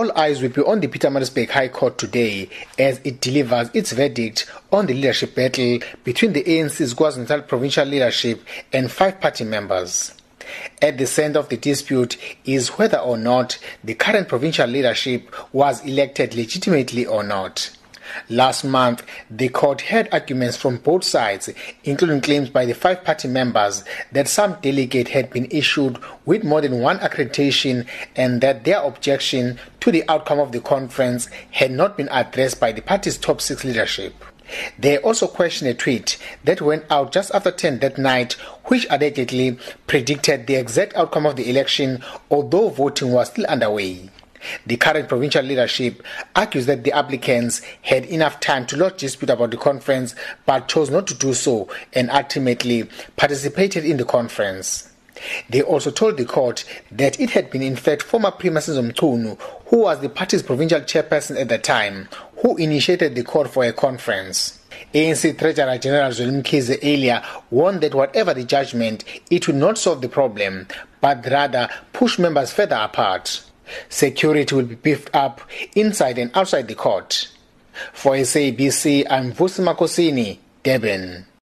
All eyes will be on the Peter Pietermaritzburg High Court today as it delivers its verdict on the leadership battle between the ANC's KwaZulu-Natal provincial leadership and five party members. At the center of the dispute is whether or not the current provincial leadership was elected legitimately or not. Last month, the court heard arguments from both sides, including claims by the five party members that some delegate had been issued with more than one accreditation and that their objection to the outcome of the conference had not been addressed by the party's top six leadership. They also questioned a tweet that went out just after 10 that night, which allegedly predicted the exact outcome of the election, although voting was still underway. The current provincial leadership argues that the applicants had enough time to lodge dispute about the conference but chose not to do so and ultimately participated in the conference. They also told the court that it had been in fact former Premier Prima Mchunu, who was the party's provincial chairperson at the time, who initiated the call for a conference. ANC Treasurer General Zweli Mkhize earlier warned that whatever the judgment, it would not solve the problem, but rather push members further apart. Security will be beefed up inside and outside the court. For SABC, I'm Vusi Makosini, Durban.